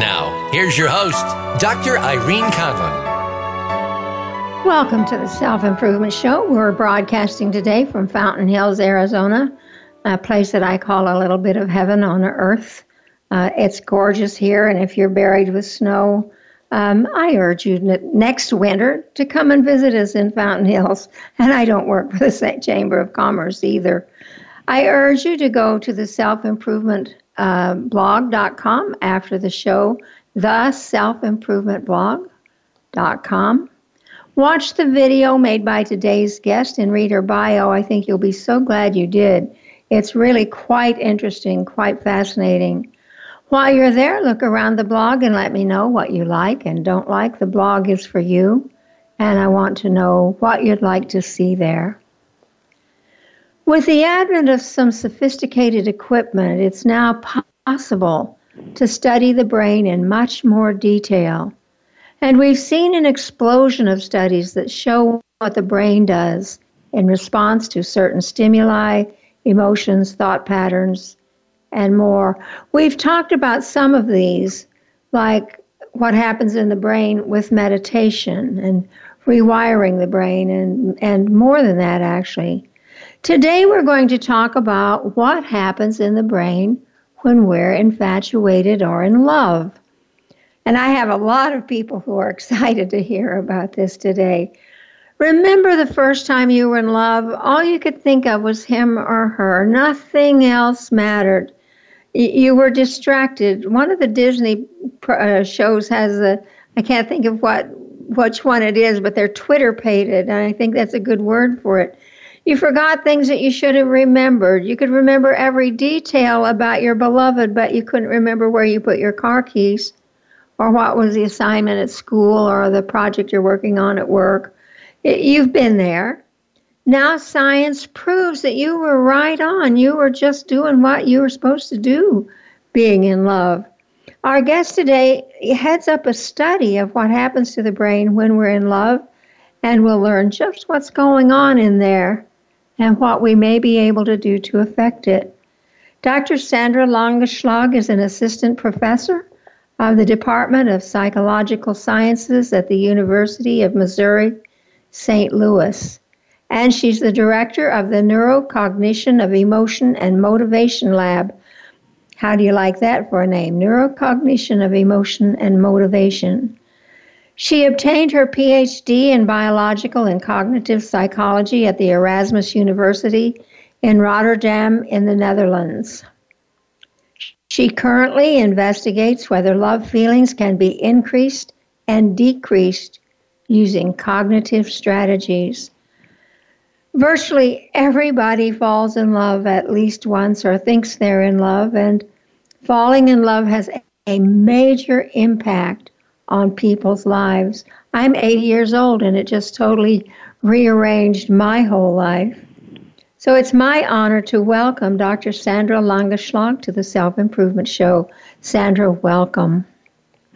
Now, here's your host, Dr. Irene Conlon. Welcome to the Self Improvement Show. We're broadcasting today from Fountain Hills, Arizona, a place that I call a little bit of heaven on earth. Uh, it's gorgeous here, and if you're buried with snow, um, I urge you next winter to come and visit us in Fountain Hills. And I don't work for the Chamber of Commerce either. I urge you to go to the Self Improvement uh, blog.com after the show, the self improvement Watch the video made by today's guest and read her bio. I think you'll be so glad you did. It's really quite interesting, quite fascinating. While you're there, look around the blog and let me know what you like and don't like. The blog is for you, and I want to know what you'd like to see there. With the advent of some sophisticated equipment, it's now possible to study the brain in much more detail. And we've seen an explosion of studies that show what the brain does in response to certain stimuli, emotions, thought patterns, and more. We've talked about some of these, like what happens in the brain with meditation and rewiring the brain, and, and more than that, actually. Today, we're going to talk about what happens in the brain when we're infatuated or in love. And I have a lot of people who are excited to hear about this today. Remember the first time you were in love? All you could think of was him or her. Nothing else mattered. You were distracted. One of the Disney uh, shows has a, I can't think of what which one it is, but they're twitterpated, and I think that's a good word for it. You forgot things that you should have remembered. You could remember every detail about your beloved, but you couldn't remember where you put your car keys or what was the assignment at school or the project you're working on at work. It, you've been there. Now science proves that you were right on. You were just doing what you were supposed to do, being in love. Our guest today heads up a study of what happens to the brain when we're in love, and we'll learn just what's going on in there and what we may be able to do to affect it. Dr. Sandra Langeslag is an assistant professor of the Department of Psychological Sciences at the University of Missouri St. Louis, and she's the director of the Neurocognition of Emotion and Motivation Lab. How do you like that for a name? Neurocognition of Emotion and Motivation. She obtained her PhD in biological and cognitive psychology at the Erasmus University in Rotterdam in the Netherlands. She currently investigates whether love feelings can be increased and decreased using cognitive strategies. Virtually everybody falls in love at least once or thinks they're in love, and falling in love has a major impact on people's lives. I'm 80 years old and it just totally rearranged my whole life. So it's my honor to welcome Dr. Sandra Langeslag to the Self Improvement Show. Sandra, welcome.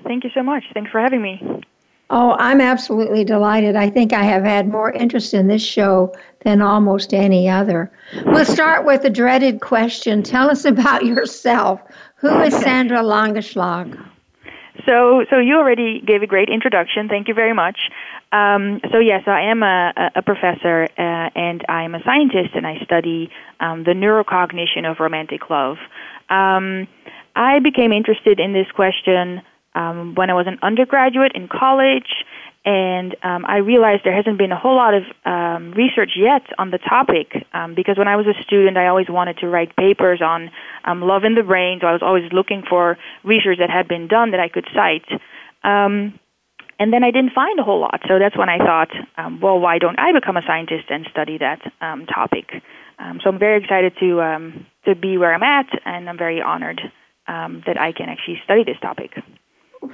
Thank you so much. Thanks for having me. Oh, I'm absolutely delighted. I think I have had more interest in this show than almost any other. We'll start with the dreaded question. Tell us about yourself. Who is Sandra Langeslag? So, so you already gave a great introduction. Thank you very much. Um, so yes, I am a, a professor uh, and I'm a scientist, and I study um, the neurocognition of romantic love. Um, I became interested in this question um, when I was an undergraduate in college, and um, I realized there hasn't been a whole lot of um, research yet on the topic um, because when I was a student, I always wanted to write papers on um, love in the brain, so I was always looking for research that had been done that I could cite. Um, and then I didn't find a whole lot, so that's when I thought, um, well, why don't I become a scientist and study that um, topic? Um, so I'm very excited to um, to be where I'm at, and I'm very honored um, that I can actually study this topic.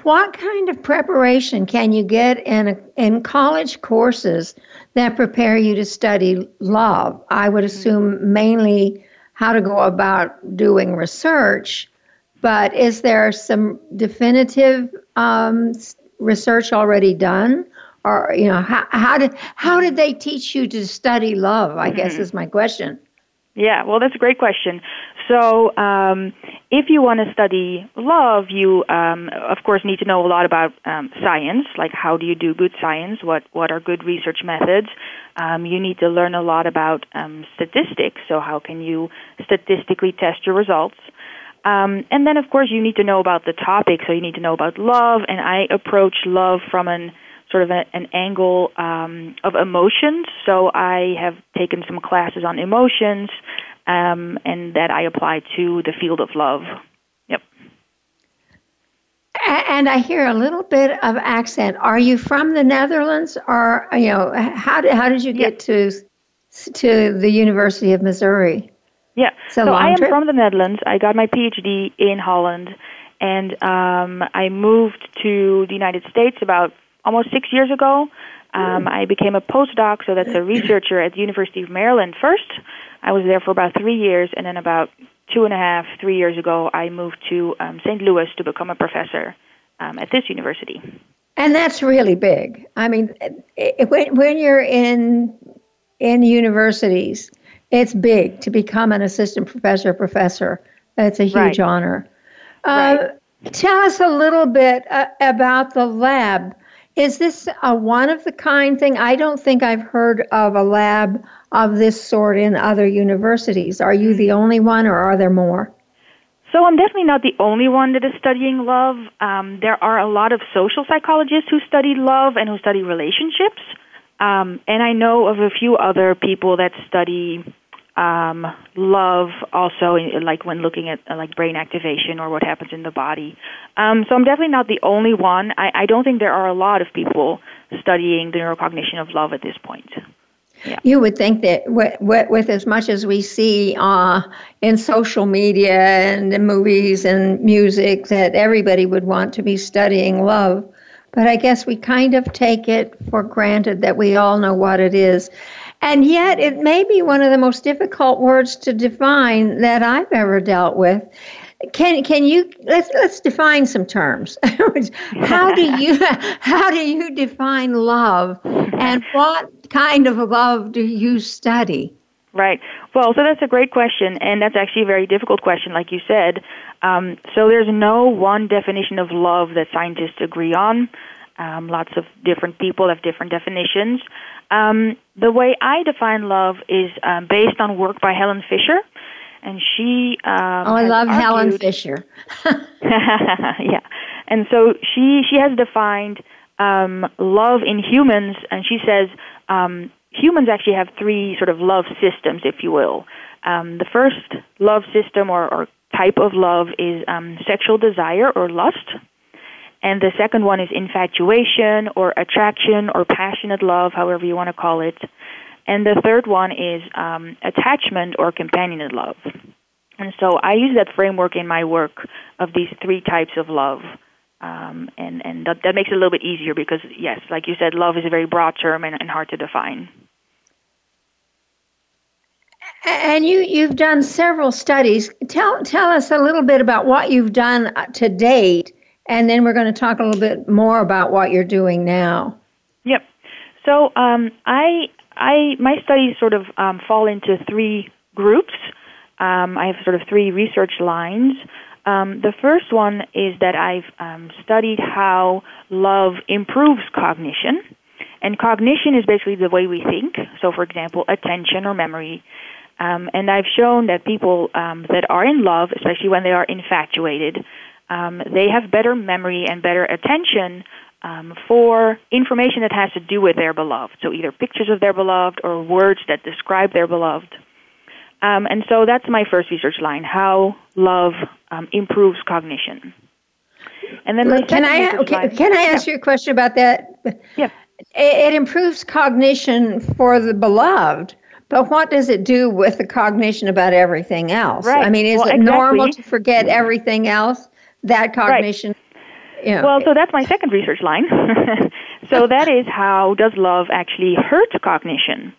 What kind of preparation can you get in in college courses that prepare you to study love? I would assume mainly how to go about doing research, but is there some definitive um, research already done? Or you know how, how did how did they teach you to study love? I guess mm-hmm. is my question. Yeah, well, that's a great question. So, um, if you want to study love, you, um, of course, need to know a lot about um, science, like how do you do good science, what, what are good research methods. Um, you need to learn a lot about um, statistics, so how can you statistically test your results. Um, and then, of course, you need to know about the topic, so you need to know about love, and I approach love from an sort of a, an angle um, of emotions. So I have taken some classes on emotions, um, and that I apply to the field of love. Yep. And I hear a little bit of accent. Are you from the Netherlands, or you know, how did how did you get to to the University of Missouri? Yeah, so I am trip? from the Netherlands. I got my PhD in Holland, and um, I moved to the United States about almost six years ago. Um, I became a postdoc, so that's a researcher at the University of Maryland first. I was there for about three years, and then about two and a half, three years ago, I moved to um, St. Louis to become a professor um, at this university. And that's really big. I mean, when, when you're in in universities, it's big to become an assistant professor. Professor, it's a huge right. honor. Uh, right. Tell us a little bit uh, about the lab is this a one of the kind thing? I don't think I've heard of a lab of this sort in other universities. Are you the only one, or are there more? So I'm definitely not the only one that is studying love. Um, there are a lot of social psychologists who study love and who study relationships. Um, and I know of a few other people that study um, love also in, like when looking at uh, like brain activation or what happens in the body. Um, so I'm definitely not the only one. I, I don't think there are a lot of people studying the neurocognition of love at this point. Yeah. You would think that with, with, as much as we see uh, in social media and in movies and music, that everybody would want to be studying love. But I guess we kind of take it for granted that we all know what it is. And yet, it may be one of the most difficult words to define that I've ever dealt with. Can can you let's let's define some terms? how do you how do you define love, and what kind of love do you study? Right. Well, so that's a great question, and that's actually a very difficult question, like you said. Um, so there's no one definition of love that scientists agree on. Um, lots of different people have different definitions. Um, the way I define love is um, based on work by Helen Fisher, and she. Um, oh, I love argued, Helen Fisher. yeah, and so she she has defined um, love in humans, and she says um, humans actually have three sort of love systems, if you will. Um, the first love system or, or type of love is um, sexual desire or lust. And the second one is infatuation or attraction or passionate love, however you want to call it. And the third one is um, attachment or companionate love. And so I use that framework in my work of these three types of love. Um, and and that, that makes it a little bit easier because, yes, like you said, love is a very broad term and, and hard to define. And you you've done several studies. Tell tell us a little bit about what you've done to date and then we're going to talk a little bit more about what you're doing now. Yep. So um, I, I, my studies sort of um, fall into three groups. Um, I have sort of three research lines. Um, the first one is that I've um, studied how love improves cognition. And cognition is basically the way we think. So, for example, attention or memory. Um, and I've shown that people um, that are in love, especially when they are infatuated, um, they have better memory and better attention um, for information that has to do with their beloved. So either pictures of their beloved or words that describe their beloved. Um, and so that's my first research line: how love um, improves cognition. And then my can I okay, line, can I ask yeah. you a question about that? Yeah. It, it improves cognition for the beloved, but what does it do with the cognition about everything else? Right. I mean, is well, it exactly. normal to forget everything else? That cognition. Right. know, well, so that's my second research line. so that is how does love actually hurt cognition?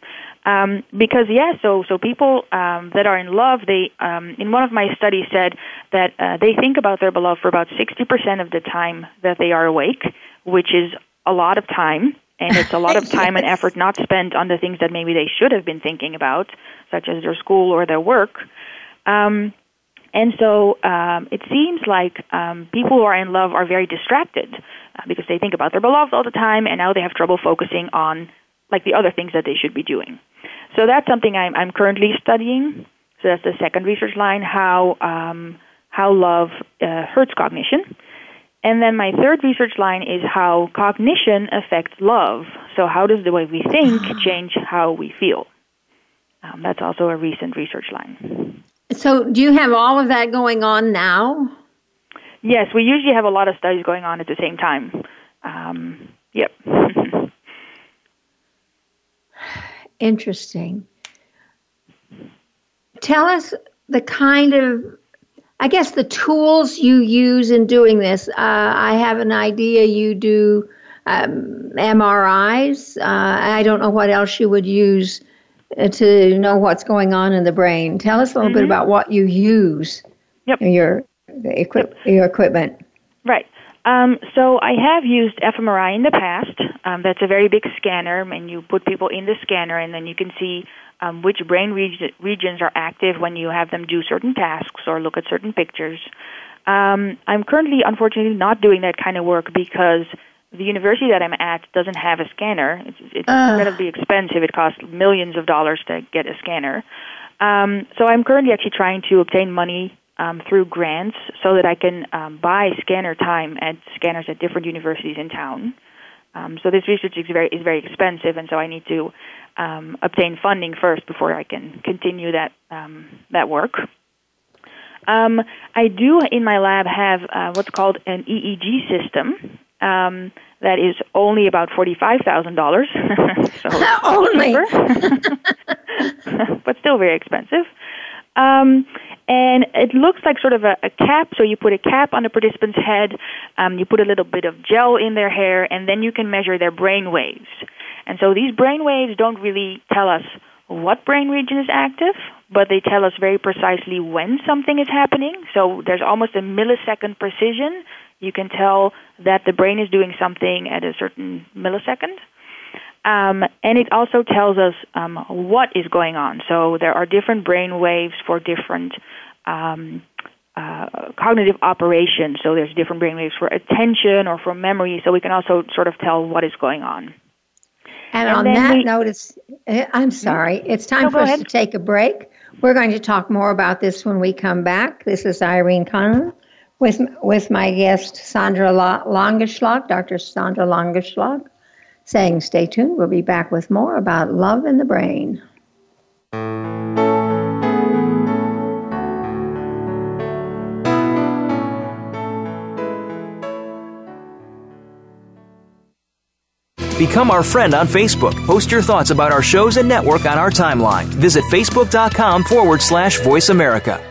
Um, because yes, yeah, so so people um, that are in love, they um, in one of my studies said that uh, they think about their beloved for about sixty percent of the time that they are awake, which is a lot of time, and it's a lot of time yes. and effort not spent on the things that maybe they should have been thinking about, such as their school or their work. Um, and so um, it seems like um, people who are in love are very distracted uh, because they think about their beloved all the time, and now they have trouble focusing on like the other things that they should be doing. So that's something I'm, I'm currently studying. So that's the second research line: how um, how love uh, hurts cognition. And then my third research line is how cognition affects love. So how does the way we think change how we feel? Um, that's also a recent research line. So, do you have all of that going on now? Yes, we usually have a lot of studies going on at the same time. Um, yep. Interesting. Tell us the kind of, I guess, the tools you use in doing this. Uh, I have an idea you do um, MRIs. Uh, I don't know what else you would use to know what's going on in the brain. Tell us a little mm-hmm. bit about what you use. Yep. Your equip your equipment. Right. Um, so I have used fMRI in the past. Um, that's a very big scanner, and you put people in the scanner, and then you can see um, which brain reg- regions are active when you have them do certain tasks or look at certain pictures. Um, I'm currently, unfortunately, not doing that kind of work because the university that I'm at doesn't have a scanner. It's, it's uh. incredibly expensive. It costs millions of dollars to get a scanner. Um, so I'm currently actually trying to obtain money um, through grants so that I can um, buy scanner time at scanners at different universities in town. Um, so this research is very is very expensive, and so I need to um, obtain funding first before I can continue that um, that work. Um, I do in my lab have uh, what's called an EEG system, um, that is only about forty-five thousand dollars. only, but still very expensive. Um, and it looks like sort of a, a cap. So you put a cap on the participant's head, um, you put a little bit of gel in their hair, and then you can measure their brain waves. And so these brain waves don't really tell us what brain region is active, but they tell us very precisely when something is happening. So there's almost a millisecond precision you can tell that the brain is doing something at a certain millisecond. Um, and it also tells us um, what is going on. So there are different brain waves for different um, uh, cognitive operations. So there's different brain waves for attention or for memory. So we can also sort of tell what is going on. And, and on that we, note, it's, eh, I'm sorry, it's time no, for us ahead. to take a break. We're going to talk more about this when we come back. This is Irene Conlon with with my guest Sandra Langeslag, Dr. Sandra Langeslag, saying, "Stay tuned. We'll be back with more about love in the brain." Become our friend on Facebook. Post your thoughts about our shows and network on our timeline. Visit facebook.com forward slash voice America.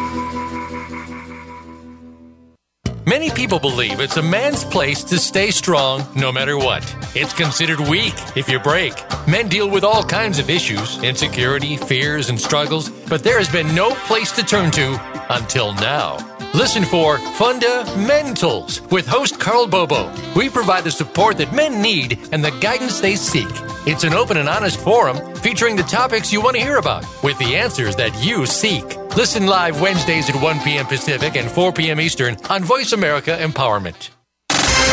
Many people believe it's a man's place to stay strong no matter what. It's considered weak if you break. Men deal with all kinds of issues insecurity, fears, and struggles, but there has been no place to turn to until now. Listen for Fundamentals with host Carl Bobo. We provide the support that men need and the guidance they seek. It's an open and honest forum featuring the topics you want to hear about with the answers that you seek. Listen live Wednesdays at 1 p.m. Pacific and 4 p.m. Eastern on Voice America Empowerment.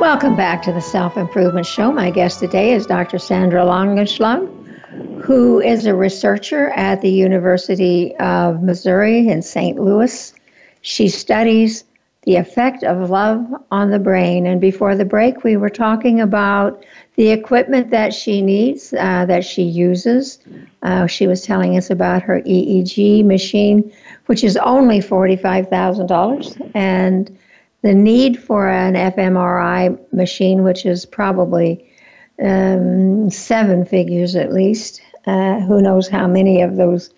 Welcome back to the Self Improvement Show. My guest today is Dr. Sandra Langenschlag, who is a researcher at the University of Missouri in St. Louis. She studies the effect of love on the brain. And before the break, we were talking about the equipment that she needs, uh, that she uses. Uh, she was telling us about her EEG machine, which is only $45,000. And the need for an fMRI machine, which is probably um, seven figures at least. Uh, who knows how many of those,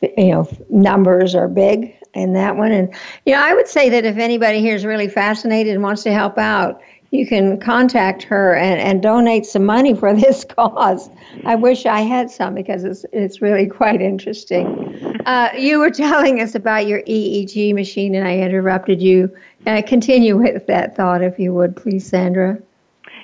you know, numbers are big in that one? And you know, I would say that if anybody here is really fascinated and wants to help out, you can contact her and, and donate some money for this cause. I wish I had some because it's it's really quite interesting. Uh, you were telling us about your EEG machine, and I interrupted you. Uh, continue with that thought, if you would, please, Sandra.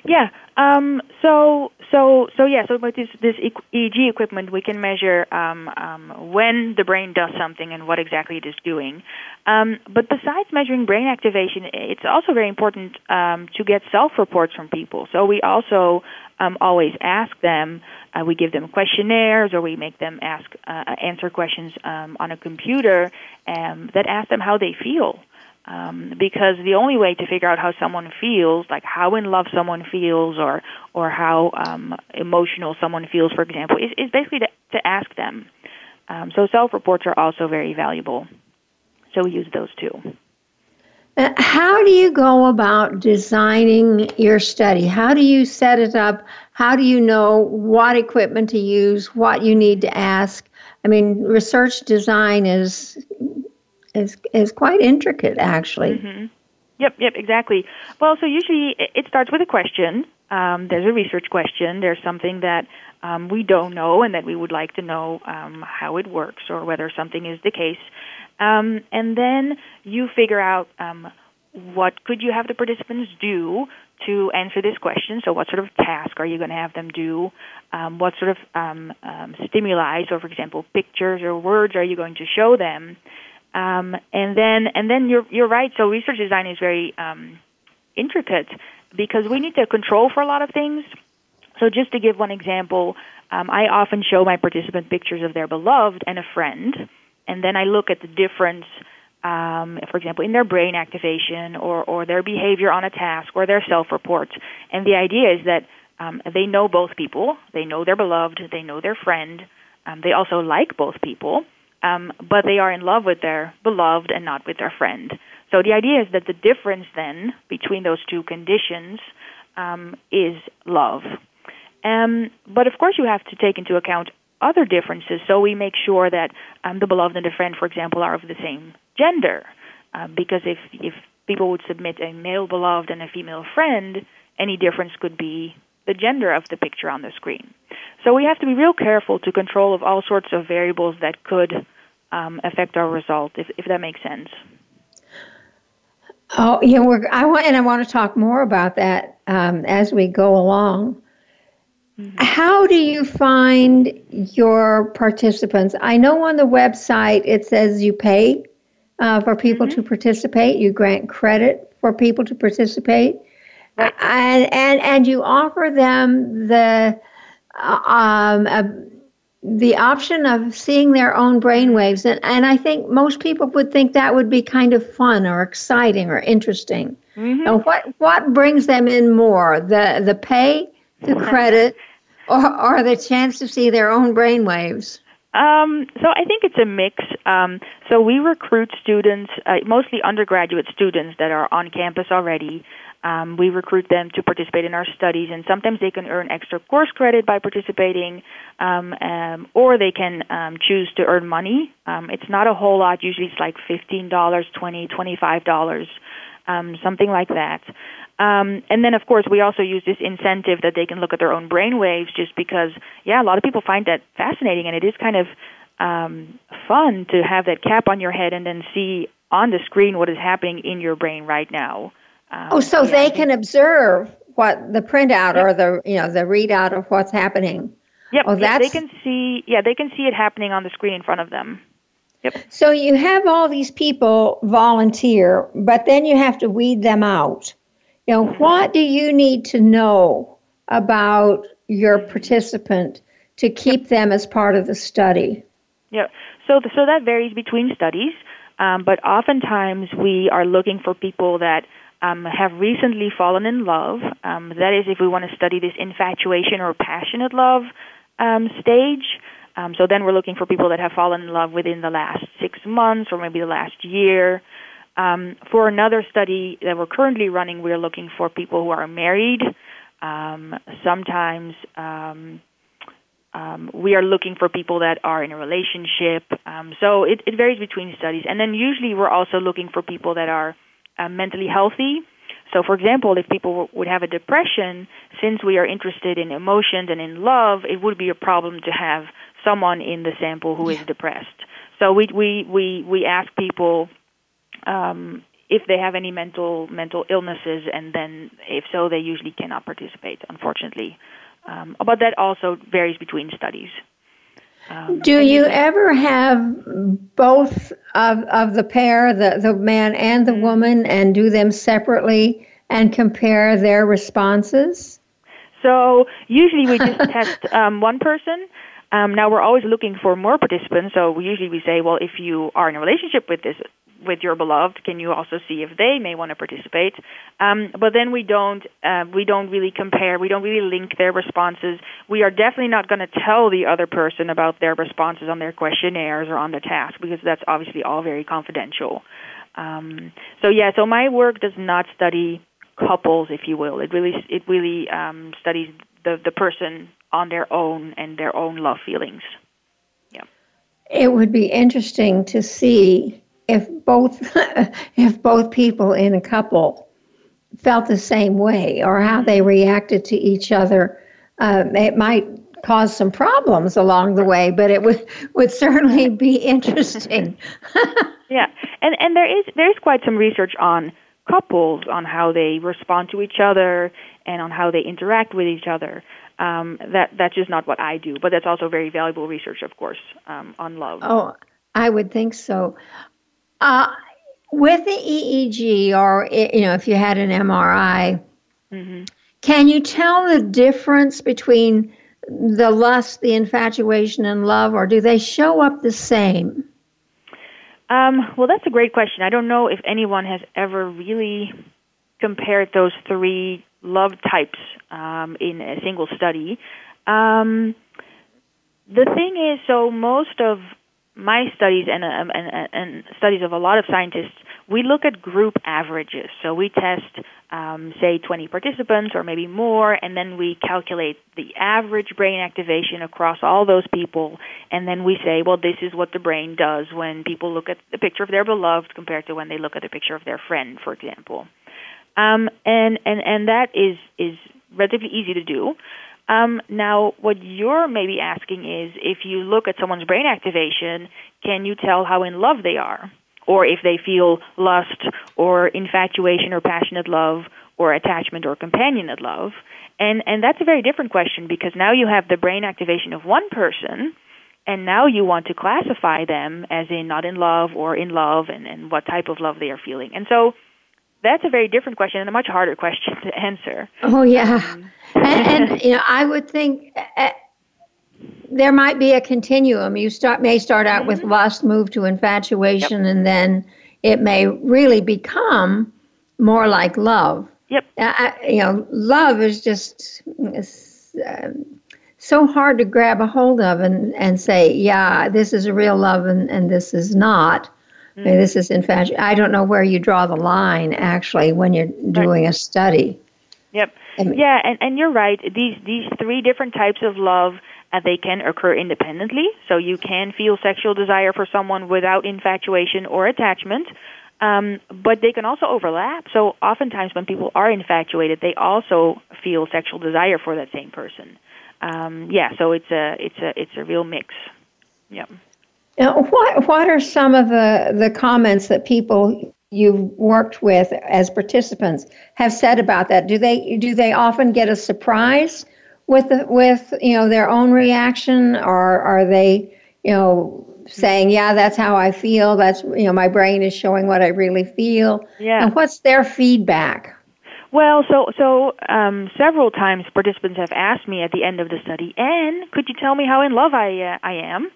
Yeah. Um, so so so yeah. So with this this EEG equipment, we can measure um, um, when the brain does something and what exactly it is doing. Um, but besides measuring brain activation, it's also very important um, to get self-reports from people. So we also um, always ask them. Uh, we give them questionnaires, or we make them ask uh, answer questions um, on a computer um, that ask them how they feel. Um, because the only way to figure out how someone feels, like how in love someone feels, or or how um, emotional someone feels, for example, is, is basically to, to ask them. Um, so self-reports are also very valuable. So we use those too. Uh, how do you go about designing your study? How do you set it up? How do you know what equipment to use, what you need to ask? I mean, research design is is is quite intricate, actually. Mm-hmm. Yep, yep, exactly. Well, so usually it starts with a question. Um, there's a research question. There's something that um, we don't know and that we would like to know um, how it works or whether something is the case. Um, and then you figure out um, what could you have the participants do to answer this question. So, what sort of task are you going to have them do? Um, what sort of um, um, stimuli, so for example, pictures or words, are you going to show them? Um, and then, and then you're you're right. So, research design is very intricate because we need to control for a lot of things. So, just to give one example, I often show my participant pictures of their beloved and a friend and then I look at the difference, um, for example, in their brain activation or, or their behavior on a task or their self-reports. And the idea is that um, they know both people, they know their beloved, they know their friend, um, they also like both people, um, but they are in love with their beloved and not with their friend. So the idea is that the difference then between those two conditions um, is love. Um, but of course, you have to take into account other differences. So we make sure that um, the beloved and the friend, for example, are of the same gender. Um, because if if people would submit a male beloved and a female friend, any difference could be the gender of the picture on the screen. So we have to be real careful to control of all sorts of variables that could um, affect our result, if, if that makes sense. Oh, yeah, we're, I want, and I want to talk more about that um, as we go along. Mm-hmm. How do you find your participants? I know on the website it says you pay uh, for people mm-hmm. to participate. You grant credit for people to participate, right. and and and you offer them the uh, um, the option of seeing their own brainwaves, and, and I think most people would think that would be kind of fun or exciting or interesting. Mm-hmm. Now, what what brings them in more, the the pay, the credit, or, or the chance to see their own brainwaves? Um, so I think it's a mix. Um, so we recruit students, uh, mostly undergraduate students that are on campus already. Um, we recruit them to participate in our studies, and sometimes they can earn extra course credit by participating, um, um, or they can um, choose to earn money. Um, it's not a whole lot. Usually, it's like fifteen dollars, twenty, twenty-five dollars, um, something like that. Um, and then, of course, we also use this incentive that they can look at their own brain waves, just because, yeah, a lot of people find that fascinating, and it is kind of um, fun to have that cap on your head and then see on the screen what is happening in your brain right now. Um, oh, so yeah, they can observe what the printout yep. or the you know the readout of what's happening. Yep. Oh, that's... they can see. Yeah, they can see it happening on the screen in front of them. Yep. So you have all these people volunteer, but then you have to weed them out. You know, what do you need to know about your participant to keep them as part of the study? Yeah. So so that varies between studies, um, but oftentimes we are looking for people that um, have recently fallen in love. Um, that is, if we want to study this infatuation or passionate love um, stage. Um, so then we're looking for people that have fallen in love within the last six months or maybe the last year. Um, for another study that we're currently running, we're looking for people who are married. Um, sometimes um, um, we are looking for people that are in a relationship. Um, so it, it varies between studies. And then usually we're also looking for people that are uh, mentally healthy. So, for example, if people would have a depression, since we are interested in emotions and in love, it would be a problem to have someone in the sample who is depressed. So we we we we ask people um, if they have any mental mental illnesses, and then if so, they usually cannot participate, unfortunately. Um, but that also varies between studies. Um, Do you ever have both of, of the pair, the, the man and the mm-hmm. woman, and do them separately and compare their responses? So usually we just test um, one person. Um, now we're always looking for more participants. So we usually we say, well, if you are in a relationship with this with your beloved, can you also see if they may want to participate? Um, but then we don't uh, we don't really compare. We don't really link their responses. We are definitely not going to tell the other person about their responses on their questionnaires or on the task because that's obviously all very confidential. Um, so yeah, so my work does not study couples, if you will. It really it really um, studies the the person on their own and their own love feelings. Yeah. It would be interesting to see if both if both people in a couple felt the same way or how they reacted to each other uh, it might cause some problems along the way but it would would certainly be interesting yeah and and there is there is quite some research on couples on how they respond to each other and on how they interact with each other um, that that's just not what I do, but that's also very valuable research, of course, um, on love. Oh, I would think so. Uh, with the EEG, or you know, if you had an MRI, mm-hmm. can you tell the difference between the lust, the infatuation, and love, or do they show up the same? Um, well, that's a great question. I don't know if anyone has ever really compared those three love types um, in a single study. Um, the thing is, so most of my studies and, um, and, and, studies of a lot of scientists, we look at group averages. So we test, um, say, 20 participants or maybe more, and then we calculate the average brain activation across all those people, and then we say, well, this is what the brain does when people look at the picture of their beloved compared to when they look at the picture of their friend, for example. Um, and, and, and that is, is relatively easy to do. Um, now, what you're maybe asking is if you look at someone's brain activation, can you tell how in love they are? Or if they feel lust or infatuation or passionate love or attachment or companionate love? And, and that's a very different question because now you have the brain activation of one person and now you want to classify them as in not in love or in love and, and what type of love they are feeling. And so that's a very different question and a much harder question to answer. Oh yeah, um, and, and, you know I would think uh, there might be a continuum. You start may start out mm-hmm. with lust, move to infatuation, yep. and then it may really become more like love. Yep. I, you know, love is just uh, so hard to grab a hold of and, and say, yeah, this is a real love and, and this is not. Mm-hmm. This is infatuation. I don't know where you draw the line actually when you're doing right. a study. Yep. yeah, and, and you're right. These these three different types of love uh, they can occur independently. So you can feel sexual desire for someone without infatuation or attachment. Um, but they can also overlap. So oftentimes when people are infatuated, they also feel sexual desire for that same person. Um, yeah, so it's a it's a it's a real mix. Yeah. Now, what what are some of the the comments that people you've worked with as participants have said about that? Do they do they often get a surprise with the, with you know their own reaction, or are they you know saying, "Yeah, that's how I feel. That's you know my brain is showing what I really feel." Yeah. And what's their feedback? Well, so so um, several times participants have asked me at the end of the study, "And could you tell me how in love I uh, I am?"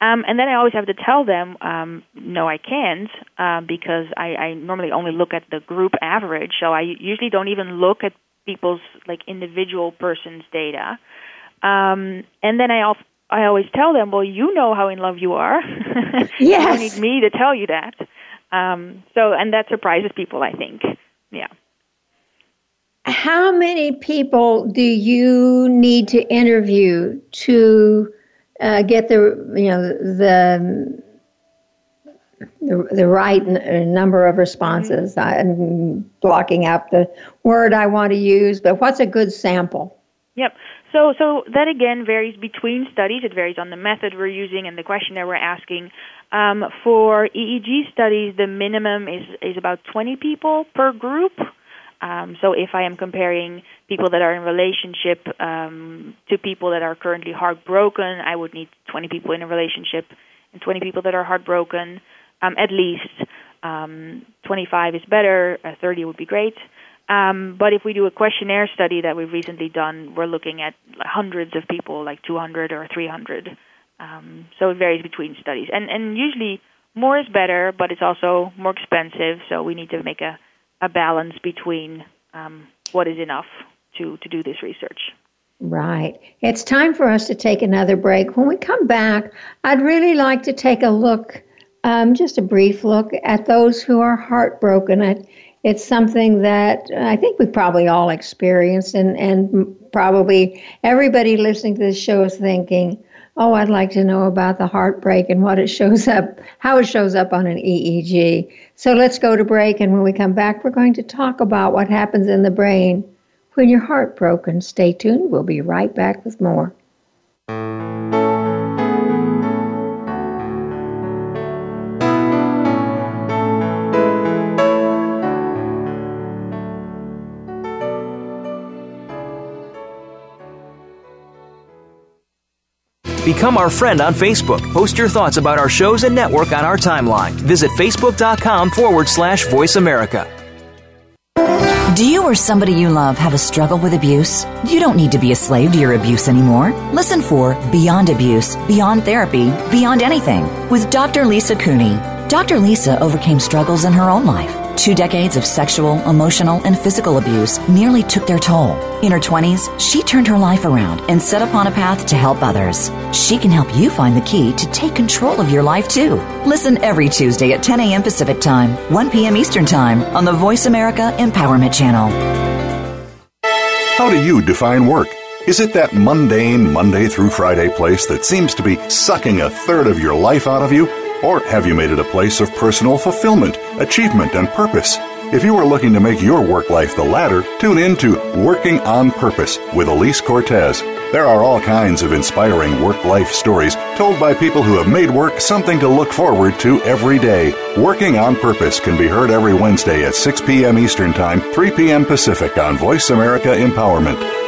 Um, and then I always have to tell them, um, no, I can't, uh, because I, I normally only look at the group average. So I usually don't even look at people's like individual person's data. Um, and then I, I always tell them, well, you know how in love you are. Yes. you don't need me to tell you that. Um, so, and that surprises people, I think. Yeah. How many people do you need to interview to uh, get the you know the the, the right n- uh, number of responses. I'm blocking out the word I want to use, but what's a good sample? Yep. So, so that again varies between studies. It varies on the method we're using and the question that we're asking. Um, for EEG studies, the minimum is, is about 20 people per group. Um, so if I am comparing people that are in relationship um, to people that are currently heartbroken, I would need 20 people in a relationship and 20 people that are heartbroken, um, at least. Um, 25 is better, uh, 30 would be great. Um, but if we do a questionnaire study that we've recently done, we're looking at hundreds of people, like 200 or 300. Um, so it varies between studies, and and usually more is better, but it's also more expensive. So we need to make a a balance between um, what is enough to, to do this research. Right. It's time for us to take another break. When we come back, I'd really like to take a look, um, just a brief look, at those who are heartbroken. It, it's something that I think we probably all experienced, and, and probably everybody listening to this show is thinking, oh, I'd like to know about the heartbreak and what it shows up, how it shows up on an EEG. So let's go to break, and when we come back, we're going to talk about what happens in the brain when you're heartbroken. Stay tuned. We'll be right back with more. Become our friend on Facebook. Post your thoughts about our shows and network on our timeline. Visit facebook.com forward slash voice America. Do you or somebody you love have a struggle with abuse? You don't need to be a slave to your abuse anymore. Listen for Beyond Abuse, Beyond Therapy, Beyond Anything with Dr. Lisa Cooney. Dr. Lisa overcame struggles in her own life Two decades of sexual, emotional, and physical abuse nearly took their toll. In her 20s, she turned her life around and set upon a path to help others. She can help you find the key to take control of your life too. Listen every Tuesday at 10 a.m. Pacific Time, 1 p.m. Eastern Time on the Voice America Empowerment Channel. How do you define work? Is it that mundane Monday through Friday place that seems to be sucking a third of your life out of you? Or have you made it a place of personal fulfillment, achievement, and purpose? If you are looking to make your work life the latter, tune in to Working on Purpose with Elise Cortez. There are all kinds of inspiring work life stories told by people who have made work something to look forward to every day. Working on Purpose can be heard every Wednesday at 6 p.m. Eastern Time, 3 p.m. Pacific on Voice America Empowerment.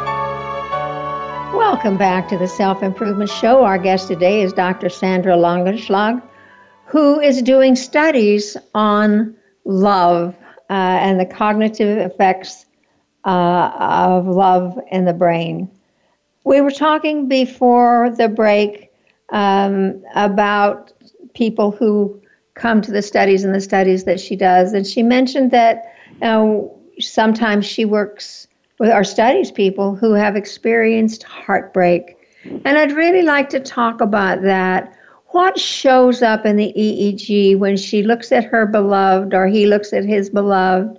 Welcome back to the Self Improvement Show. Our guest today is Dr. Sandra Langeslag, who is doing studies on love uh, and the cognitive effects uh, of love in the brain. We were talking before the break um, about people who come to the studies and the studies that she does, and she mentioned that uh, sometimes she works with our studies people who have experienced heartbreak. And I'd really like to talk about that. What shows up in the EEG when she looks at her beloved or he looks at his beloved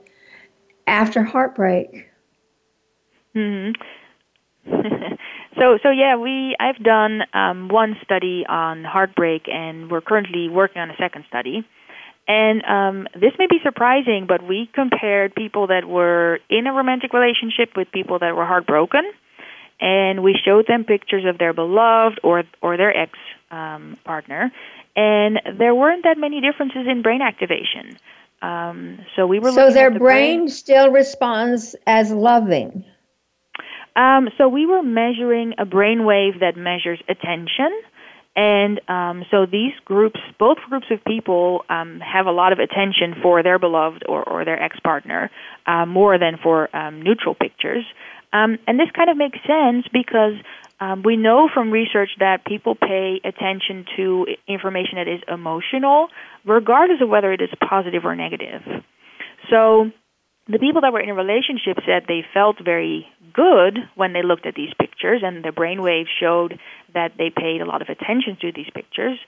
after heartbreak? hmm so, so yeah, we I've done um, one study on heartbreak, and we're currently working on a second study. And um, this may be surprising, but we compared people that were in a romantic relationship with people that were heartbroken, and we showed them pictures of their beloved or or their ex um, partner, and there weren't that many differences in brain activation. Um, so we were so their the brain, brain still responds as loving. Um, so we were measuring a brain wave that measures attention. And um, so these groups, both groups of people, um, have a lot of attention for their beloved or, or their ex partner, uh, more than for um, neutral pictures. Um, and this kind of makes sense because um, we know from research that people pay attention to information that is emotional, regardless of whether it is positive or negative. So the people that were in a relationship said they felt very good when they looked at these pictures, and the brainwaves showed that they paid a lot of attention to these pictures.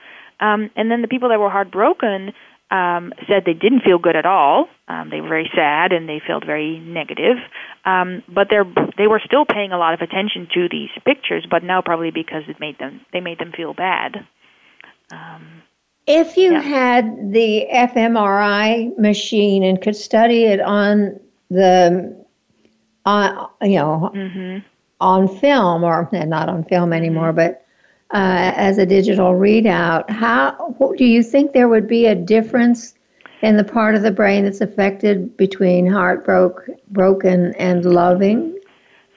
Um, and then the people that were heartbroken um, said they didn't feel good at all. Um, they were very sad and they felt very negative. Um, but they're they were still paying a lot of attention to these pictures, but now probably because it made them they made them feel bad. Um, If you Yeah. had the fMRI machine and could study it on the, on you know, hmm on film or not on film anymore, but uh, as a digital readout, how what, do you think there would be a difference in the part of the brain that's affected between heartbroke, broken, and loving?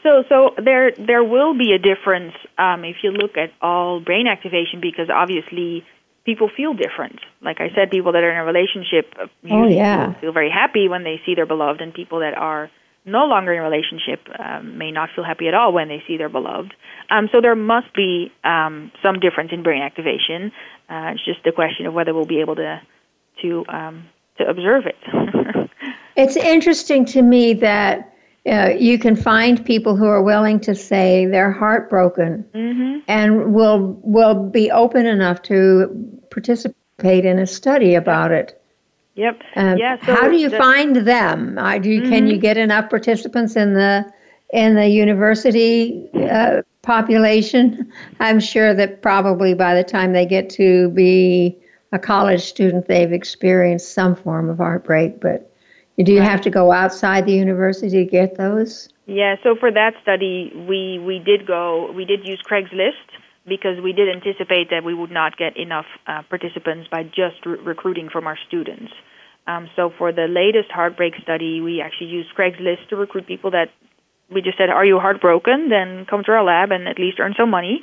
So, so there there will be a difference um, if you look at all brain activation because obviously people feel different. Like I said, people that are in a relationship uh, Oh, yeah. feel very happy when they see their beloved, and people that are no longer in a relationship um, may not feel happy at all when they see their beloved. Um, so there must be um, some difference in brain activation. Uh, it's just a question of whether we'll be able to to um, to observe it. It's interesting to me that uh, you can find people who are willing to say they're heartbroken hmm and will will be open enough to participate in a study about it. Yep. Um, yeah. So how do you the- find them? Uh, do you, Can you get enough participants in the in the university uh, population? I'm sure that probably by the time they get to be a college student, they've experienced some form of heartbreak. But do you have to go outside the university to get those? Yeah, so for that study, we, we did go, we did use Craigslist because we did anticipate that we would not get enough uh, participants by just re- recruiting from our students. Um, so for the latest heartbreak study, we actually used Craigslist to recruit people that we just said, "Are you heartbroken? Then come to our lab and at least earn some money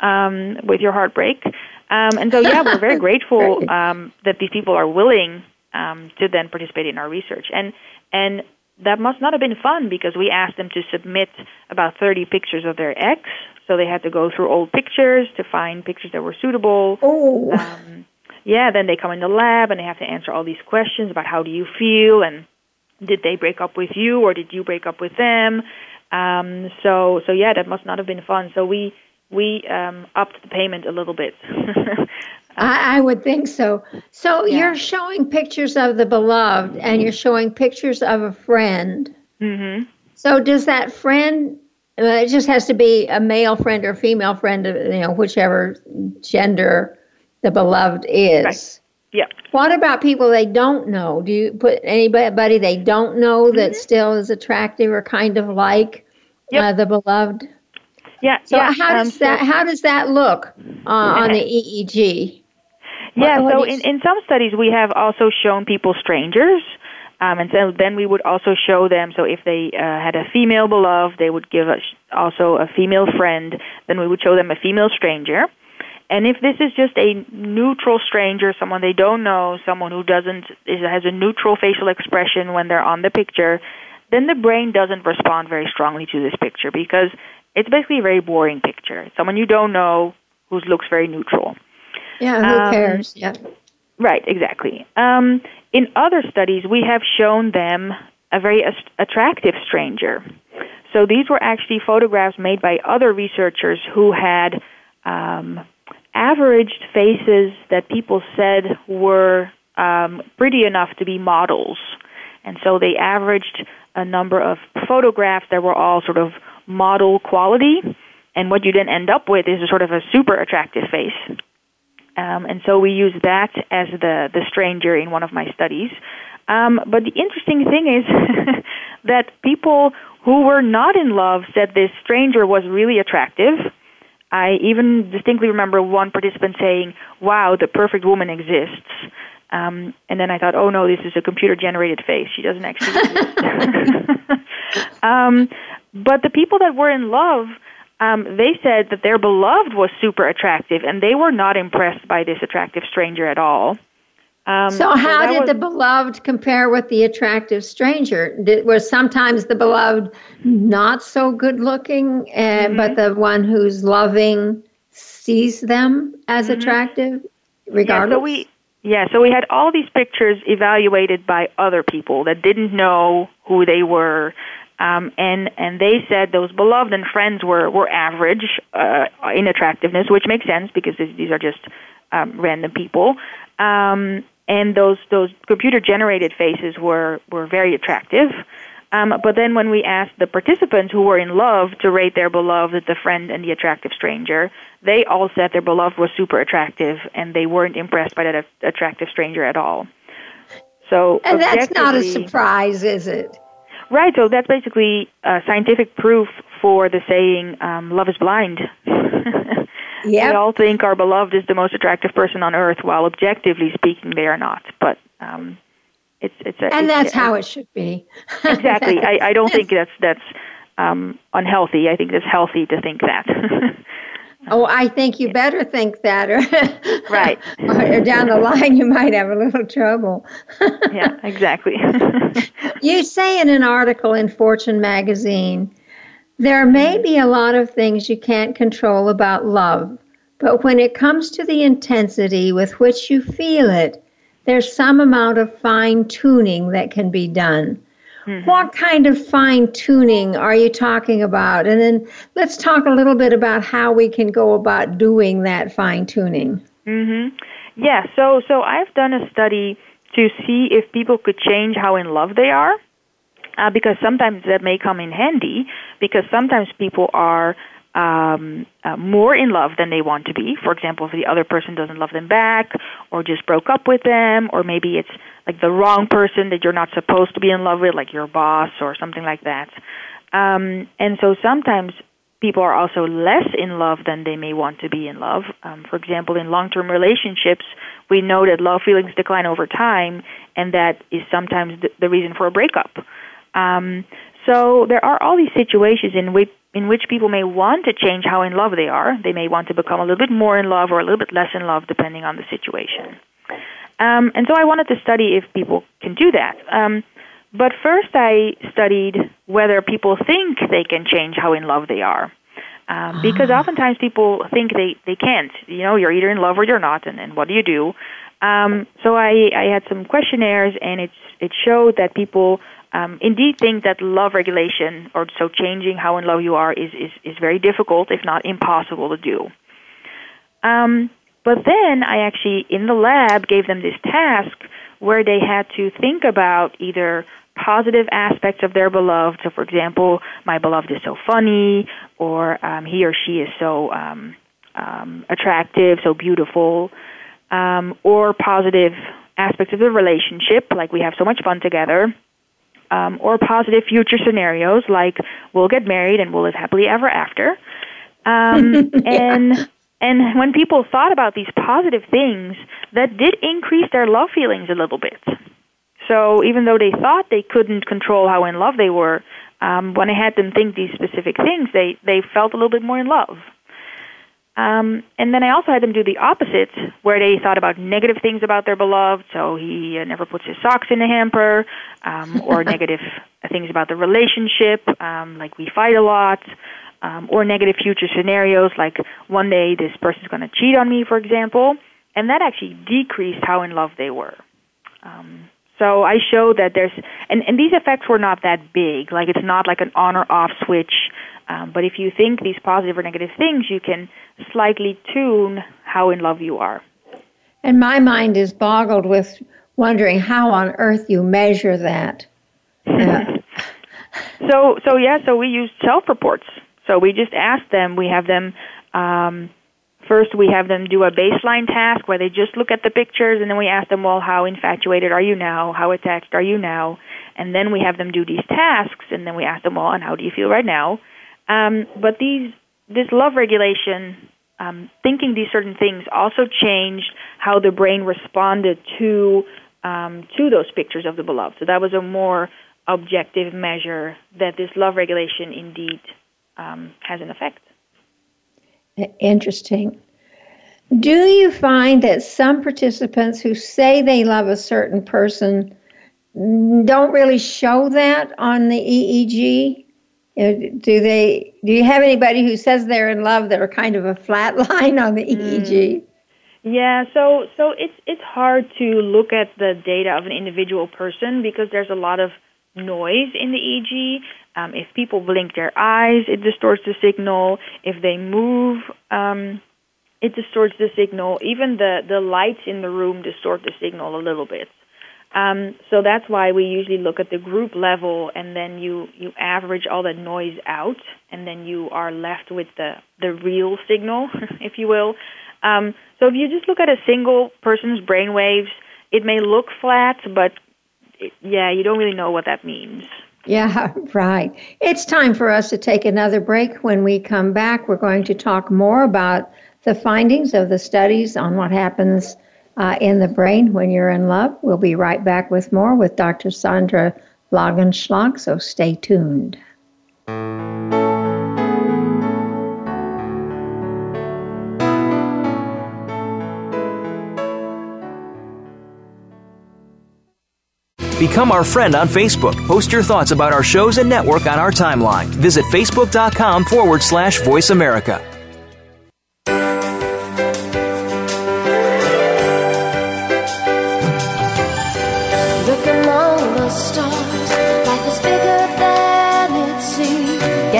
um, with your heartbreak." Um, and so, yeah, we're very grateful um, that these people are willing um, to then participate in our research. And and that must not have been fun because we asked them to submit about 30 pictures of their ex. So they had to go through old pictures to find pictures that were suitable. Oh. Um, yeah, then they come in the lab and they have to answer all these questions about how do you feel and did they break up with you or did you break up with them? Um, so so yeah, that must not have been fun. So we we um, upped the payment a little bit. I, I, would think so. So yeah. you're showing pictures of the beloved, and you're showing pictures of a friend. Mm-hmm. So does that friend? Uh, it just has to be a male friend or female friend, you know, whichever gender the beloved is. Right. Yeah. What about people they don't know? Do you put anybody they don't know that mm-hmm. still is attractive or kind of like yep. uh, the beloved? Yeah. So yeah, how does um, that so, how does that look uh, on the EEG? Yeah, what, what so in, in some studies we have also shown people strangers. Um, and so then we would also show them. So if they uh, had a female beloved, they would give us also a female friend. Then we would show them a female stranger. And if this is just a neutral stranger, someone they don't know, someone who doesn't is, has a neutral facial expression when they're on the picture, then the brain doesn't respond very strongly to this picture because it's basically a very boring picture. Someone you don't know who looks very neutral. Yeah, who um, cares? Yeah. Right, exactly. Um, in other studies, we have shown them a very attractive stranger. So these were actually photographs made by other researchers who had um, averaged faces that people said were um, pretty enough to be models. And so they averaged a number of photographs that were all sort of model quality. And what you then end up with is a sort of a super attractive face. Um, and so we use that as the, the stranger in one of my studies. Um, but the interesting thing is that people who were not in love said this stranger was really attractive. I even distinctly remember one participant saying, Wow, the perfect woman exists. Um, and then I thought, oh no, this is a computer generated face. She doesn't actually exist. um, but the people that were in love, um, they said that their beloved was super attractive, and they were not impressed by this attractive stranger at all. Um, so, how so did was, the beloved compare with the attractive stranger? Did, was sometimes the beloved not so good looking, uh, mm-hmm. but the one who's loving sees them as mm-hmm. attractive, regardless? Yeah, so we yeah, so we had all these pictures evaluated by other people that didn't know who they were. Um, and and they said those beloved and friends were were average uh, in attractiveness, which makes sense because these are just um, random people. Um, and those those computer generated faces were were very attractive. Um, but then when we asked the participants who were in love to rate their beloved, the friend, and the attractive stranger, they all said their beloved was super attractive, and they weren't impressed by that attractive stranger at all. So, and that's not a surprise, is it? Right. So that's basically uh, scientific proof for the saying um, "love is blind." yep. We all think our beloved is the most attractive person on earth, while objectively speaking, they are not. But um, it's it's a, and it's, that's how it should be. exactly. I, I don't think that's that's um, unhealthy. I think it's healthy to think that. oh, I think you better think that, or right, or down the line you might have a little trouble. yeah, exactly. you say in an article in Fortune magazine, there may be a lot of things you can't control about love, but when it comes to the intensity with which you feel it there's some amount of fine tuning that can be done. Mm-hmm. What kind of fine tuning are you talking about? And then let's talk a little bit about how we can go about doing that fine tuning. Mhm. Yeah, so so I've done a study to see if people could change how in love they are. Uh, because sometimes that may come in handy because sometimes people are um, uh, more in love than they want to be. For example, if the other person doesn't love them back, or just broke up with them, or maybe it's like the wrong person that you're not supposed to be in love with, like your boss or something like that. Um, and so sometimes people are also less in love than they may want to be in love. Um, for example, in long-term relationships, we know that love feelings decline over time, and that is sometimes the, the reason for a breakup. Um, so there are all these situations in which in which people may want to change how in love they are. They may want to become a little bit more in love or a little bit less in love, depending on the situation. Um, and so I wanted to study if people can do that. Um, but first, I studied whether people think they can change how in love they are. Um, because ah. oftentimes people think they, they can't. You know, you're either in love or you're not, and, and what do you do? Um, so I, I had some questionnaires, and it's, it showed that people um, indeed think that love regulation, or so changing how in love you are, is, is, is very difficult, if not impossible to do. Um, but then I actually, in the lab, gave them this task where they had to think about either positive aspects of their beloved. So, for example, my beloved is so funny, or um, he or she is so um, um, attractive, so beautiful, um, or positive aspects of the relationship, like we have so much fun together. Um, or positive future scenarios like we'll get married and we'll live happily ever after. Um, yeah. And and when people thought about these positive things, that did increase their love feelings a little bit. So even though they thought they couldn't control how in love they were, um, when I had them think these specific things, they they felt a little bit more in love. Um, and then I also had them do the opposite, where they thought about negative things about their beloved. So he uh, never puts his socks in the hamper, um, or negative things about the relationship, um, like we fight a lot, um, or negative future scenarios, like one day this person's going to cheat on me, for example. And that actually decreased how in love they were. Um, so I showed that there's, and, and these effects were not that big. Like it's not like an on or off switch. Um, but if you think these positive or negative things, you can slightly tune how in love you are. And my mind is boggled with wondering how on earth you measure that. Uh. so, so yeah, so we use self reports. So we just ask them. We have them um, First, we have them do a baseline task where they just look at the pictures, and then we ask them, well, how infatuated are you now? How attached are you now? And then we have them do these tasks, and then we ask them, well, and how do you feel right now? Um, but these, this love regulation, um, thinking these certain things, also changed how the brain responded to um, to those pictures of the beloved. So that was a more objective measure that this love regulation indeed um, has an effect. Interesting. Do you find that some participants who say they love a certain person don't really show that on the EEG? Do they? Do you have anybody who says they're in love that are kind of a flat line on the EEG? Mm. Yeah, so so it's it's hard to look at the data of an individual person because there's a lot of noise in the EEG. Um, if people blink their eyes, it distorts the signal. If they move, um, it distorts the signal. Even the, the lights in the room distort the signal a little bit. Um, so that's why we usually look at the group level, and then you, you average all that noise out, and then you are left with the, the real signal, if you will. Um, so if you just look at a single person's brain waves, it may look flat, but it, yeah, you don't really know what that means. Yeah, right. It's time for us to take another break. When we come back, we're going to talk more about the findings of the studies on what happens uh, in the brain when you're in love. We'll be right back with more with Dr. Sandra Langeslag, so stay tuned. Become our friend on Facebook. Post your thoughts about our shows and network on our timeline. Visit facebook.com forward slash voice America.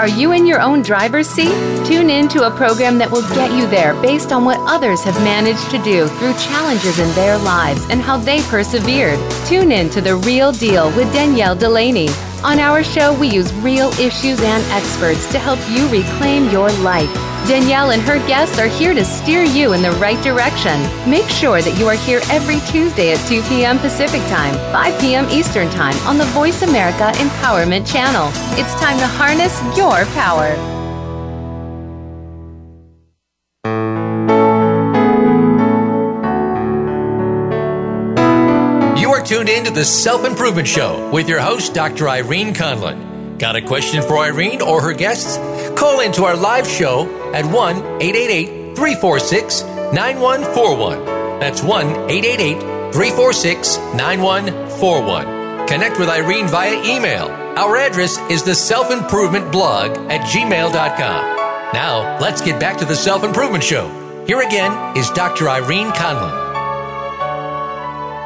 Are you in your own driver's seat? Tune in to a program that will get you there based on what others have managed to do through challenges in their lives and how they persevered. Tune in to The Real Deal with Danielle Delaney. On our show, we use real issues and experts to help you reclaim your life. Danielle and her guests are here to steer you in the right direction. Make sure that you are here every Tuesday at 2 p.m. Pacific Time, 5 p.m. Eastern Time on the Voice America Empowerment Channel. It's time to harness your power. You are tuned in to the Self Improvement Show with your host, Dr. Irene Conlon. Got a question for Irene or her guests? Call into our live show at 1 888 346 9141. That's 1 888 346 9141. Connect with Irene via email. Our address is the self improvement blog at gmail.com. Now, let's get back to the Self Improvement Show. Here again is Dr. Irene Conlon.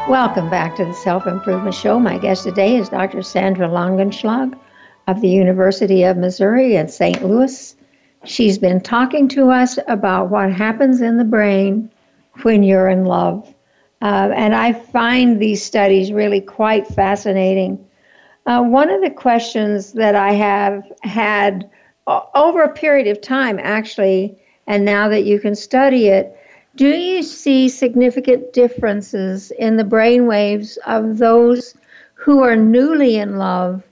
Welcome back to the Self Improvement Show. My guest today is Dr. Sandra Langeslag of the University of Missouri in St. Louis. She's been talking to us about what happens in the brain when you're in love. Uh, and I find these studies really quite fascinating. Uh, one of the questions that I have had over a period of time, actually, and now that you can study it, do you see significant differences in the brain waves of those who are newly in love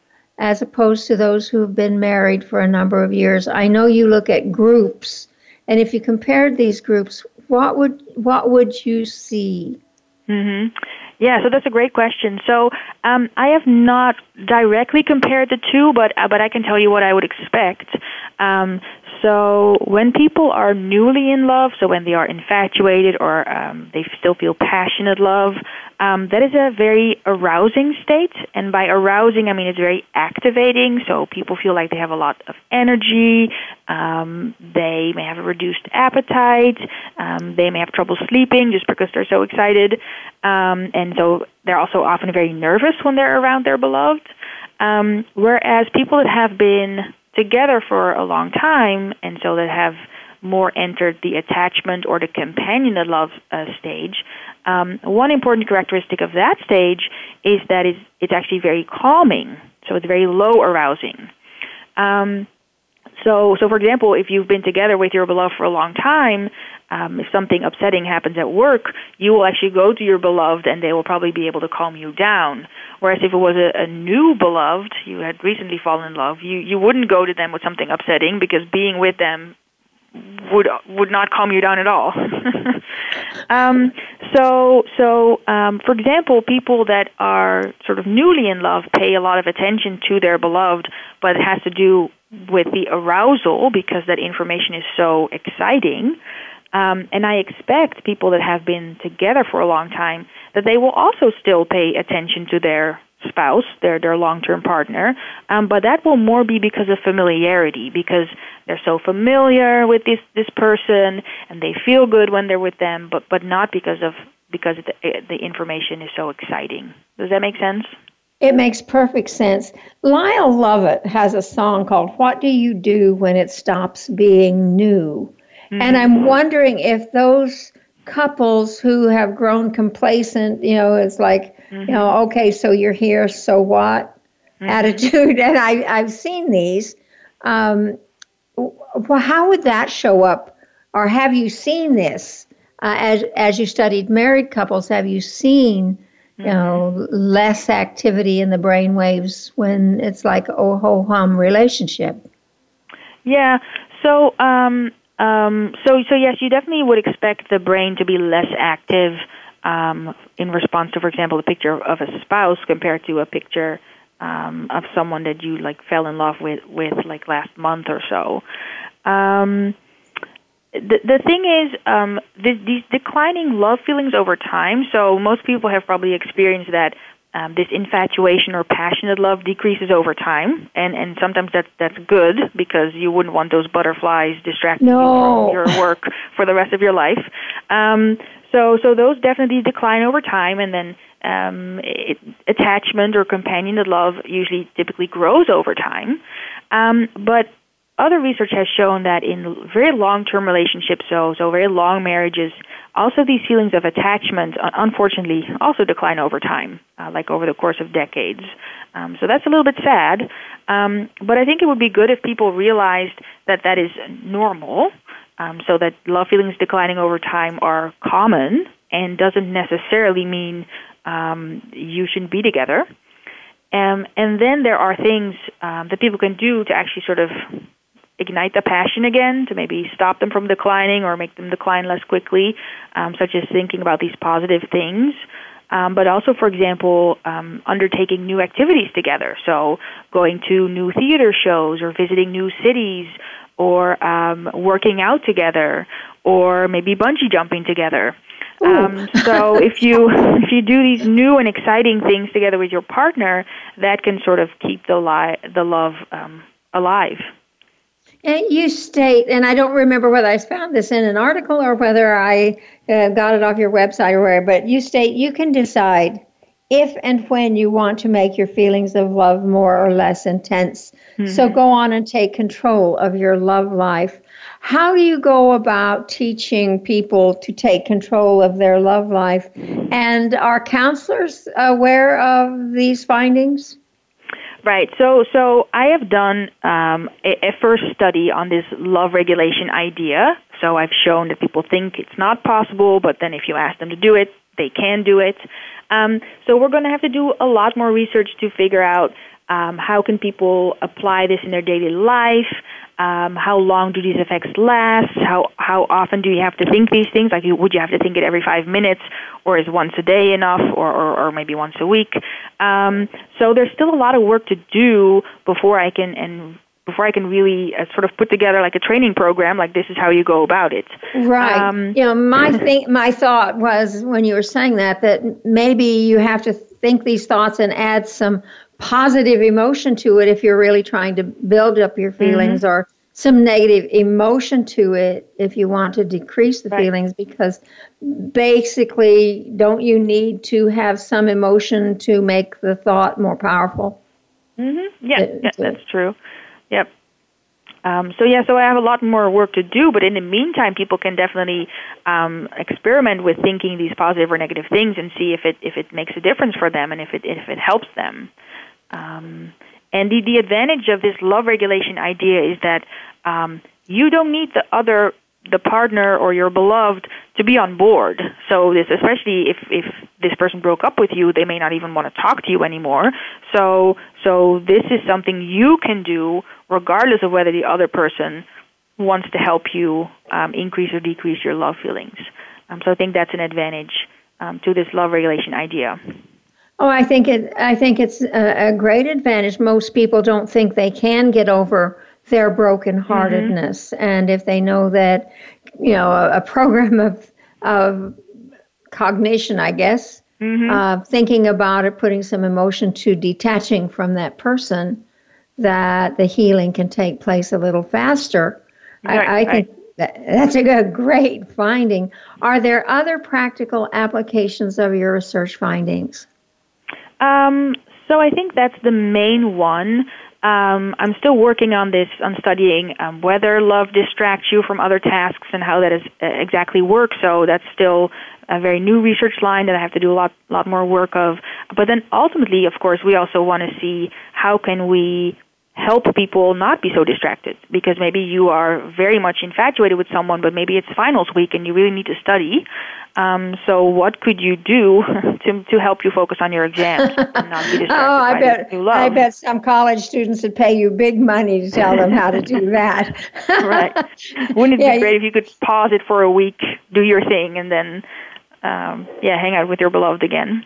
as opposed to those who have been married for a number of years? I know you look at groups, and if you compared these groups, what would what would you see? Mm-hmm. Yeah, so that's a great question. So um, I have not directly compared the two, but uh, but I can tell you what I would expect. Um, so when people are newly in love, so when they are infatuated or um, they still feel passionate love, um, that is a very arousing state. And by arousing, I mean it's very activating. So people feel like they have a lot of energy. Um, they may have a reduced appetite. Um, they may have trouble sleeping just because they're so excited. Um, and so they're also often very nervous when they're around their beloved. Um, whereas people that have been together for a long time, and so that have more entered the attachment or the companion love uh, stage. Um, one important characteristic of that stage is that it's, it's actually very calming, so it's very low arousing. Um, so, so for example, if you've been together with your beloved for a long time, um, if something upsetting happens at work, you will actually go to your beloved and they will probably be able to calm you down. Whereas if it was a, a new beloved, you had recently fallen in love, you, you wouldn't go to them with something upsetting because being with them would would not calm you down at all. um, so so um, for example, people that are sort of newly in love pay a lot of attention to their beloved, but it has to do with the arousal because that information is so exciting. Um, and I expect people that have been together for a long time that they will also still pay attention to their spouse, their their long-term partner, um, but that will more be because of familiarity, because they're so familiar with this this person and they feel good when they're with them, but but not because of because the, the information is so exciting. Does that make sense? It makes perfect sense. Lyle Lovett has a song called "What Do You Do When It Stops Being New," mm-hmm. and I'm wondering if those couples who have grown complacent, you know, it's like, mm-hmm. you know, okay, so you're here, so what? Mm-hmm. Attitude, and I I've seen these. Um, well, how would that show up, or have you seen this uh, as as you studied married couples? Have you seen, you know, mm-hmm. less activity in the brain waves when it's like a ho hum relationship? Yeah. So um, um, so, so yes, you definitely would expect the brain to be less active um, in response to, for example, a picture of a spouse compared to a picture um, of someone that you like fell in love with, with like last month or so. Um, the the thing is, um, the, these declining love feelings over time. So most people have probably experienced that um, this infatuation or passionate love decreases over time, and and sometimes that's that's good because you wouldn't want those butterflies distracting no. you from your work for the rest of your life. Um, so so those definitely decline over time, and then um, it, attachment or companionate love usually typically grows over time. Um, but other research has shown that in very long-term relationships, so so very long marriages, also these feelings of attachment, unfortunately, also decline over time, uh, like over the course of decades. Um, so that's a little bit sad. Um, but I think it would be good if people realized that that is normal. Um, so that love feelings declining over time are common and doesn't necessarily mean um, you shouldn't be together. Um, and then there are things um, that people can do to actually sort of ignite the passion again, to maybe stop them from declining or make them decline less quickly, um, such as thinking about these positive things. Um, but also, for example, um, undertaking new activities together. So, going to new theater shows or visiting new cities or um, working out together or maybe bungee jumping together. Um, so if you if you do these new and exciting things together with your partner, that can sort of keep the li- the love um, alive. And you state, and I don't remember whether I found this in an article or whether I uh, got it off your website or where, but you state you can decide if and when you want to make your feelings of love more or less intense. Mm-hmm. So go on and take control of your love life. How do you go about teaching people to take control of their love life? And are counselors aware of these findings? Right. So, so I have done um, a, a, first study on this love regulation idea. So I've shown that people think it's not possible, but then if you ask them to do it, they can do it. Um, so we're going to have to do a lot more research to figure out um, how can people apply this in their daily life. Um, how long do these effects last? How how often do you have to think these things? Like, would you have to think it every five minutes, or is once a day enough, or or, or maybe once a week? Um, so there's still a lot of work to do before I can and before I can really uh, sort of put together like a training program, like this is how you go about it. Right. Um, you know, my thing, my thought was when you were saying that that maybe you have to think these thoughts and add some positive emotion to it if you're really trying to build up your feelings mm-hmm. or some negative emotion to it if you want to decrease the right. feelings because basically don't you need to have some emotion to make the thought more powerful mhm yeah, yeah that's true yep um, so yeah, so I have a lot more work to do, but in the meantime, people can definitely um, experiment with thinking these positive or negative things and see if it if it makes a difference for them and if it if it helps them. Um, and the, the advantage of this love regulation idea is that um, you don't need the other, the partner or your beloved to be on board. So this, especially if, if this person broke up with you, they may not even want to talk to you anymore. So, so this is something you can do regardless of whether the other person wants to help you um, increase or decrease your love feelings. Um, so I think that's an advantage um, to this love regulation idea. Oh, I think it. I think it's a, a great advantage. Most people don't think they can get over their brokenheartedness, mm-hmm. and if they know that, you know, a, a program of of cognition, I guess, mm-hmm. uh, thinking about it, putting some emotion to detaching from that person, that the healing can take place a little faster. Right, I, I think that, that's a good, great finding. Are there other practical applications of your research findings? Um, so I think that's the main one. Um, I'm still working on this, on studying um, whether love distracts you from other tasks and how that is, uh, exactly works. So that's still a very new research line that I have to do a lot, lot more work of. But then ultimately, of course, we also want to see how can we help people not be so distracted because maybe you are very much infatuated with someone, but maybe it's finals week and you really need to study. Um, so, what could you do to to help you focus on your exams and not be distracted oh, I bet, I bet some college students would pay you big money to tell them how to do that. right? Wouldn't it yeah, be great if you could pause it for a week, do your thing, and then, um, yeah, hang out with your beloved again?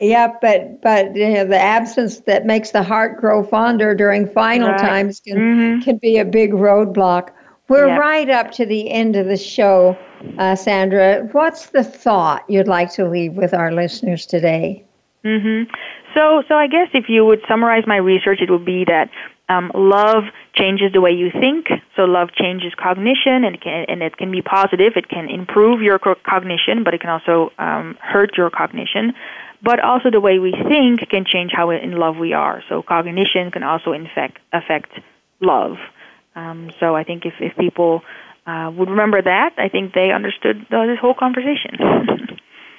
Yeah, but but you know, the absence that makes the heart grow fonder during final right. times can mm-hmm. can be a big roadblock. We're right up to the end of the show, uh, Sandra. What's the thought you'd like to leave with our listeners today? Mm-hmm. So, so I guess if you would summarize my research, it would be that um, love changes the way you think. So love changes cognition, and it can, and it can be positive. It can improve your cognition, but it can also um, hurt your cognition but also the way we think can change how in love we are. So cognition can also infect, affect love. Um, so I think if, if people uh, would remember that, I think they understood the, this whole conversation.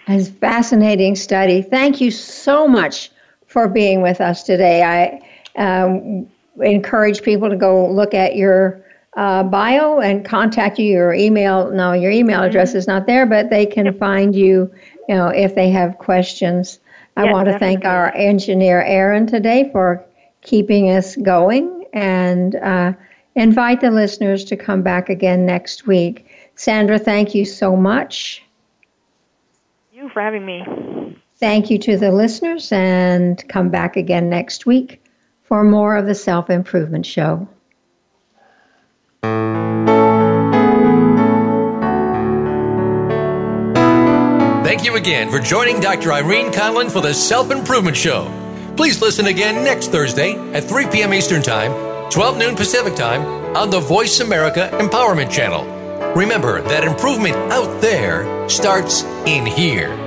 It's a fascinating study. Thank you so much for being with us today. I um, encourage people to go look at your uh, bio and contact you. Your email, no, your email address is not there, but they can find you, you know, if they have questions. I Yes, want to thank our engineer Aaron today for keeping us going and uh, invite the listeners to come back again next week. Sandra, thank you so much. you for having me. Thank you to the listeners and come back again next week for more of the Self Improvement Show. Thank you again for joining Dr. Irene Conlon for the Self Improvement Show. Please listen again next Thursday at 3 p.m. Eastern Time, 12 noon Pacific Time on the Voice America Empowerment Channel. Remember that improvement out there starts in here.